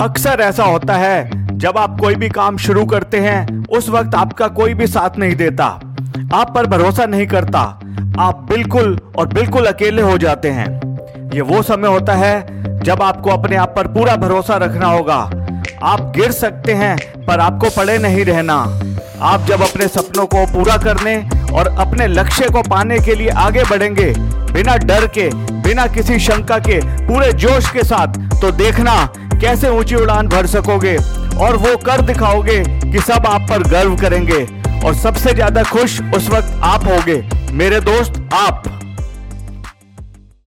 अक्सर ऐसा होता है, जब आप कोई भी काम शुरू करते हैं, उस वक्त आपका कोई भी साथ नहीं देता। आप पर भरोसा नहीं करता। आप बिल्कुल और बिल्कुल अकेले हो जाते हैं। ये वो समय होता है, जब आपको अपने आप पर पूरा भरोसा रखना होगा। आप गिर सकते हैं, पर आपको पड़े नहीं रहना। आप जब अपने सपनों को पूरा करने और अपने लक्ष्य को पाने के लिए आगे बढ़ेंगे, बिना डर के, बिना किसी शंका के, पूरे जोश के साथ तो देखना कैसे ऊँची उड़ान भर सकोगे? और वो कर दिखाओगे कि सब आप पर गर्व करेंगे और सबसे ज़्यादा खुश उस वक्त आप होगे। मेरे दोस्त, आप।